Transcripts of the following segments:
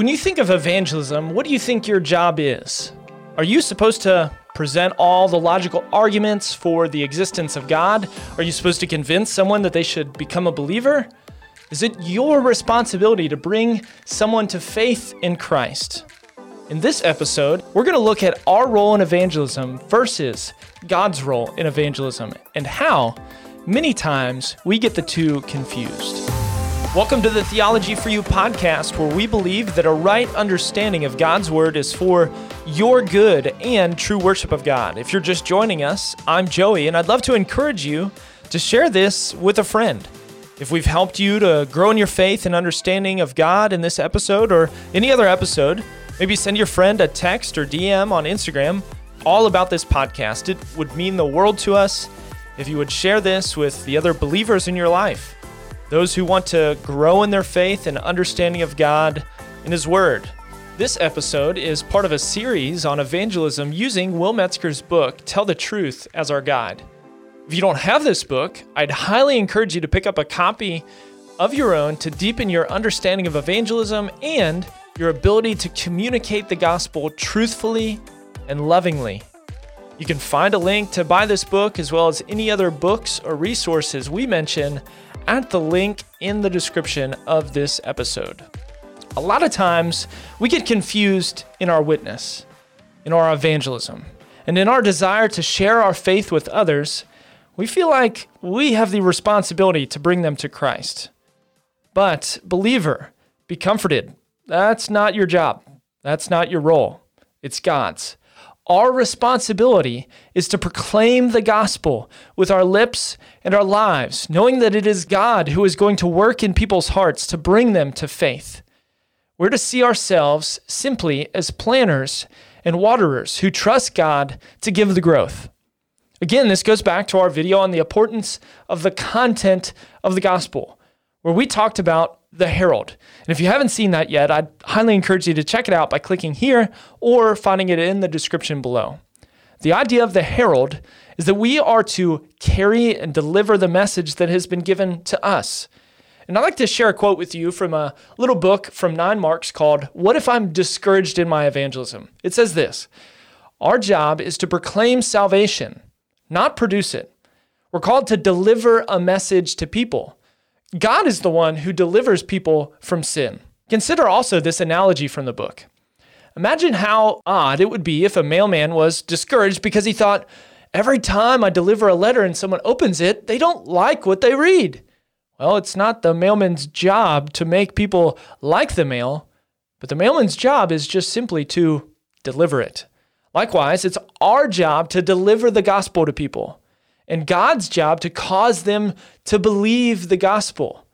When you think of evangelism, what do you think your job is? Are you supposed to present all the logical arguments for the existence of God? Are you supposed to convince someone that they should become a believer? Is it your responsibility to bring someone to faith in Christ? In this episode, we're going to look at our role in evangelism versus God's role in evangelism and how many times we get the two confused. Welcome to the Theology for You podcast, where we believe that a right understanding of God's Word is for your good and true worship of God. If you're just joining us, I'm Joey, and I'd love to encourage you to share this with a friend. If we've helped you to grow in your faith and understanding of God in this episode or any other episode, maybe send your friend a text or DM on Instagram all about this podcast. It would mean the world to us if you would share this with the other believers in your life those who want to grow in their faith and understanding of God and His Word. This episode is part of a series on evangelism using Will Metzger's book, Tell the Truth, as our guide. If you don't have this book, I'd highly encourage you to pick up a copy of your own to deepen your understanding of evangelism and your ability to communicate the gospel truthfully and lovingly. You can find a link to buy this book as well as any other books or resources we mention at the link in the description of this episode. A lot of times we get confused in our witness, in our evangelism, and in our desire to share our faith with others. We feel like we have the responsibility to bring them to Christ. But, believer, be comforted. That's not your job. That's not your role. It's God's. Our responsibility is to proclaim the gospel with our lips and our lives, knowing that it is God who is going to work in people's hearts to bring them to faith. We're to see ourselves simply as planters and waterers who trust God to give the growth. Again, this goes back to our video on the importance of the content of the gospel, where we talked about the Herald. And if you haven't seen that yet, I'd highly encourage you to check it out by clicking here or finding it in the description below. The idea of the Herald is that we are to carry and deliver the message that has been given to us. And I'd like to share a quote with you from a little book from Nine Marks called What If I'm Discouraged in My Evangelism? It says this Our job is to proclaim salvation, not produce it. We're called to deliver a message to people. God is the one who delivers people from sin. Consider also this analogy from the book. Imagine how odd it would be if a mailman was discouraged because he thought, every time I deliver a letter and someone opens it, they don't like what they read. Well, it's not the mailman's job to make people like the mail, but the mailman's job is just simply to deliver it. Likewise, it's our job to deliver the gospel to people and God's job to cause them to believe the gospel.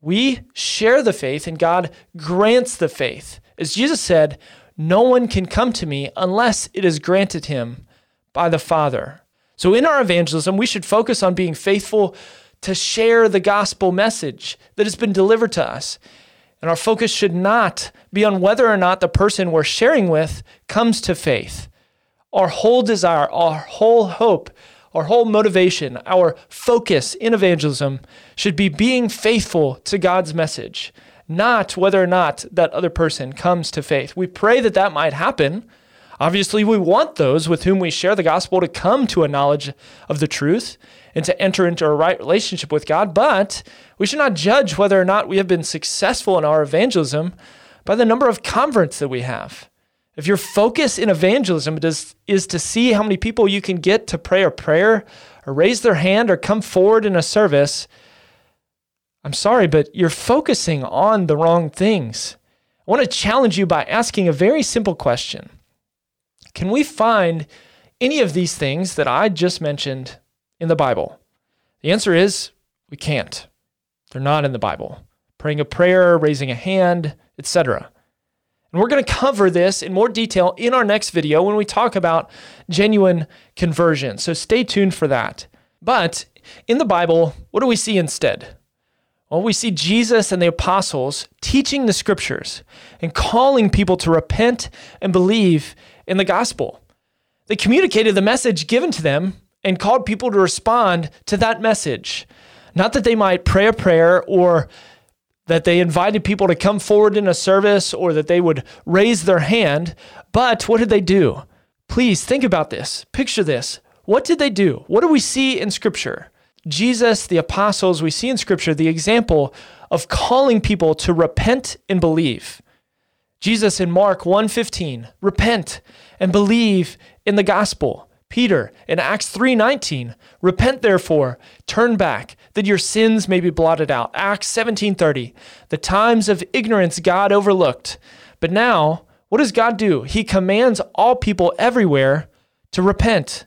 We share the faith, and God grants the faith. As Jesus said, no one can come to me unless it is granted him by the Father. So, in our evangelism, we should focus on being faithful to share the gospel message that has been delivered to us. And our focus should not be on whether or not the person we're sharing with comes to faith. Our whole desire, our whole hope our whole motivation, our focus in evangelism should be being faithful to God's message, not whether or not that other person comes to faith. We pray that that might happen. Obviously, we want those with whom we share the gospel to come to a knowledge of the truth and to enter into a right relationship with God, but we should not judge whether or not we have been successful in our evangelism by the number of converts that we have. If your focus in evangelism is, is to see how many people you can get to pray a prayer or raise their hand or come forward in a service, I'm sorry, but you're focusing on the wrong things. I want to challenge you by asking a very simple question Can we find any of these things that I just mentioned in the Bible? The answer is we can't. They're not in the Bible. Praying a prayer, raising a hand, etc. And we're going to cover this in more detail in our next video when we talk about genuine conversion. So stay tuned for that. But in the Bible, what do we see instead? Well, we see Jesus and the apostles teaching the scriptures and calling people to repent and believe in the gospel. They communicated the message given to them and called people to respond to that message. Not that they might pray a prayer or that they invited people to come forward in a service or that they would raise their hand. But what did they do? Please think about this. Picture this. What did they do? What do we see in Scripture? Jesus, the apostles, we see in Scripture the example of calling people to repent and believe. Jesus in Mark 1:15, repent and believe in the gospel. Peter in Acts 3:19, repent therefore, turn back, that your sins may be blotted out. Acts 17:30, the times of ignorance God overlooked. But now, what does God do? He commands all people everywhere to repent.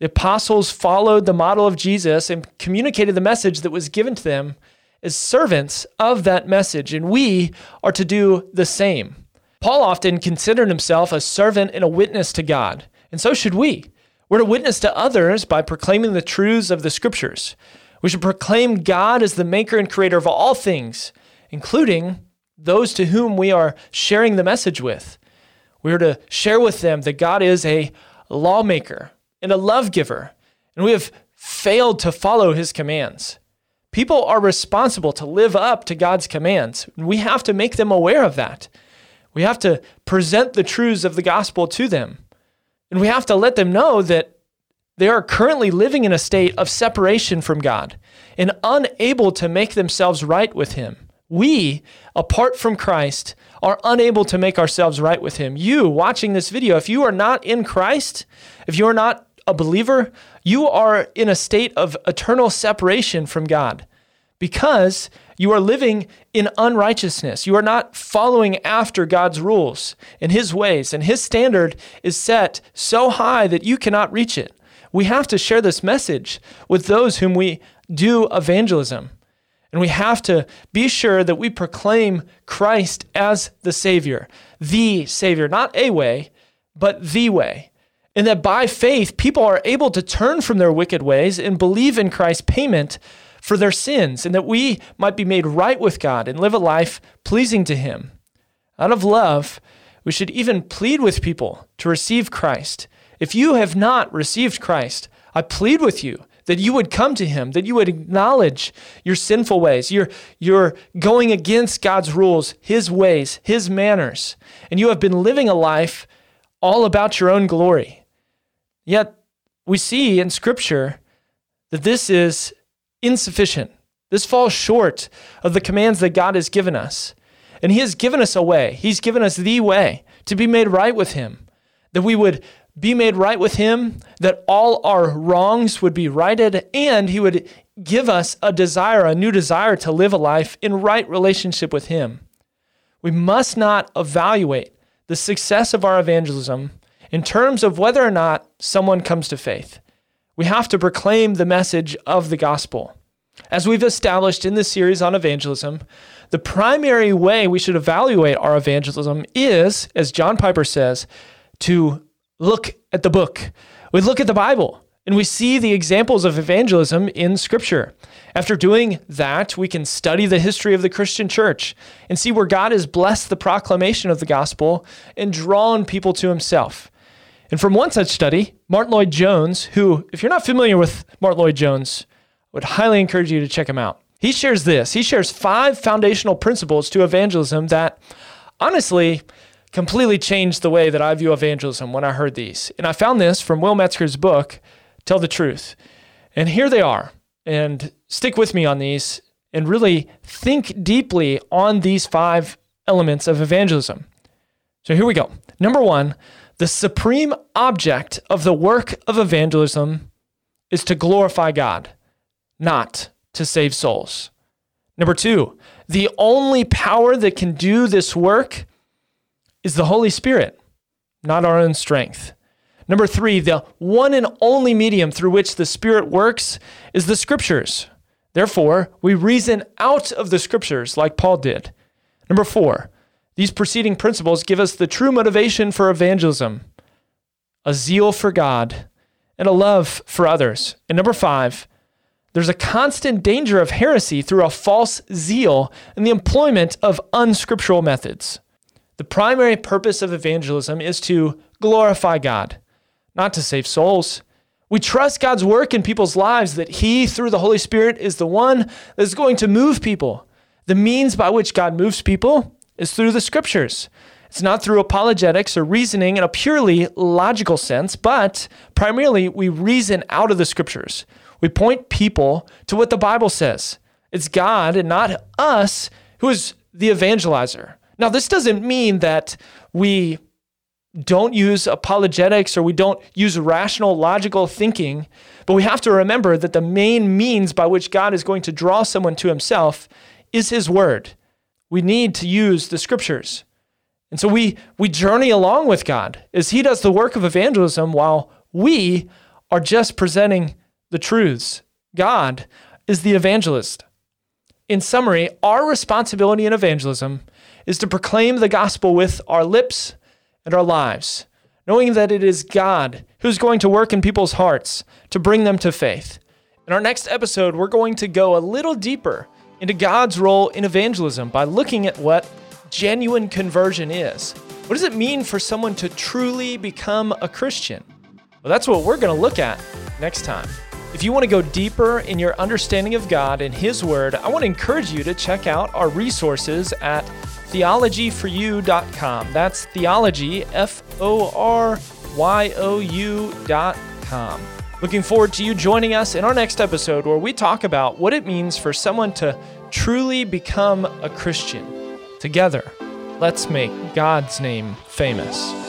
The apostles followed the model of Jesus and communicated the message that was given to them as servants of that message, and we are to do the same. Paul often considered himself a servant and a witness to God, and so should we. We're to witness to others by proclaiming the truths of the scriptures. We should proclaim God as the maker and creator of all things, including those to whom we are sharing the message with. We are to share with them that God is a lawmaker and a love giver, and we have failed to follow his commands. People are responsible to live up to God's commands. We have to make them aware of that. We have to present the truths of the gospel to them. And we have to let them know that they are currently living in a state of separation from God and unable to make themselves right with Him. We, apart from Christ, are unable to make ourselves right with Him. You watching this video, if you are not in Christ, if you are not a believer, you are in a state of eternal separation from God because you are living in unrighteousness. You are not following after God's rules and His ways, and His standard is set so high that you cannot reach it. We have to share this message with those whom we do evangelism. And we have to be sure that we proclaim Christ as the Savior, the Savior, not a way, but the way. And that by faith, people are able to turn from their wicked ways and believe in Christ's payment for their sins and that we might be made right with God and live a life pleasing to Him. Out of love, we should even plead with people to receive Christ. If you have not received Christ, I plead with you that you would come to him, that you would acknowledge your sinful ways. You're, you're going against God's rules, his ways, his manners, and you have been living a life all about your own glory. Yet we see in Scripture that this is insufficient. This falls short of the commands that God has given us. And He has given us a way. He's given us the way to be made right with Him, that we would be made right with Him, that all our wrongs would be righted, and He would give us a desire, a new desire to live a life in right relationship with Him. We must not evaluate the success of our evangelism in terms of whether or not someone comes to faith. We have to proclaim the message of the gospel. As we've established in this series on evangelism, the primary way we should evaluate our evangelism is, as John Piper says, to look at the book. We look at the Bible and we see the examples of evangelism in Scripture. After doing that, we can study the history of the Christian church and see where God has blessed the proclamation of the gospel and drawn people to himself. And from one such study, Martyn Lloyd-Jones, who, if you're not familiar with Martyn Lloyd-Jones, would highly encourage you to check him out. He shares this. He shares five foundational principles to evangelism that honestly completely changed the way that I view evangelism when I heard these. And I found this from Will Metzger's book, Tell the Truth. And here they are. And stick with me on these and really think deeply on these five elements of evangelism. So here we go. Number one, the supreme object of the work of evangelism is to glorify God, not to save souls. Number two, the only power that can do this work is the Holy Spirit, not our own strength. Number three, the one and only medium through which the Spirit works is the Scriptures. Therefore, we reason out of the Scriptures like Paul did. Number four, these preceding principles give us the true motivation for evangelism a zeal for God and a love for others. And number five, there's a constant danger of heresy through a false zeal and the employment of unscriptural methods. The primary purpose of evangelism is to glorify God, not to save souls. We trust God's work in people's lives that He, through the Holy Spirit, is the one that is going to move people The means by which God moves people is through the scriptures. It's not through apologetics or reasoning in a purely logical sense, but primarily we reason out of the scriptures. We point people to what the Bible says. It's God and not us who is the evangelizer. Now, this doesn't mean that we don't use apologetics or we don't use rational, logical thinking, but we have to remember that the main means by which God is going to draw someone to himself is his word. We need to use the scriptures. And so we, we journey along with God as he does the work of evangelism while we are just presenting the truths. God is the evangelist. In summary, our responsibility in evangelism is to proclaim the gospel with our lips and our lives, knowing that it is God who's going to work in people's hearts to bring them to faith. In our next episode, we're going to go a little deeper into God's role in evangelism by looking at what genuine conversion is. What does it mean for someone to truly become a Christian? Well, that's what we're going to look at next time. If you want to go deeper in your understanding of God and His Word, I want to encourage you to check out our resources at theologyforyou.com. That's theology, F O R Y O U.com. Looking forward to you joining us in our next episode where we talk about what it means for someone to truly become a Christian. Together, let's make God's name famous.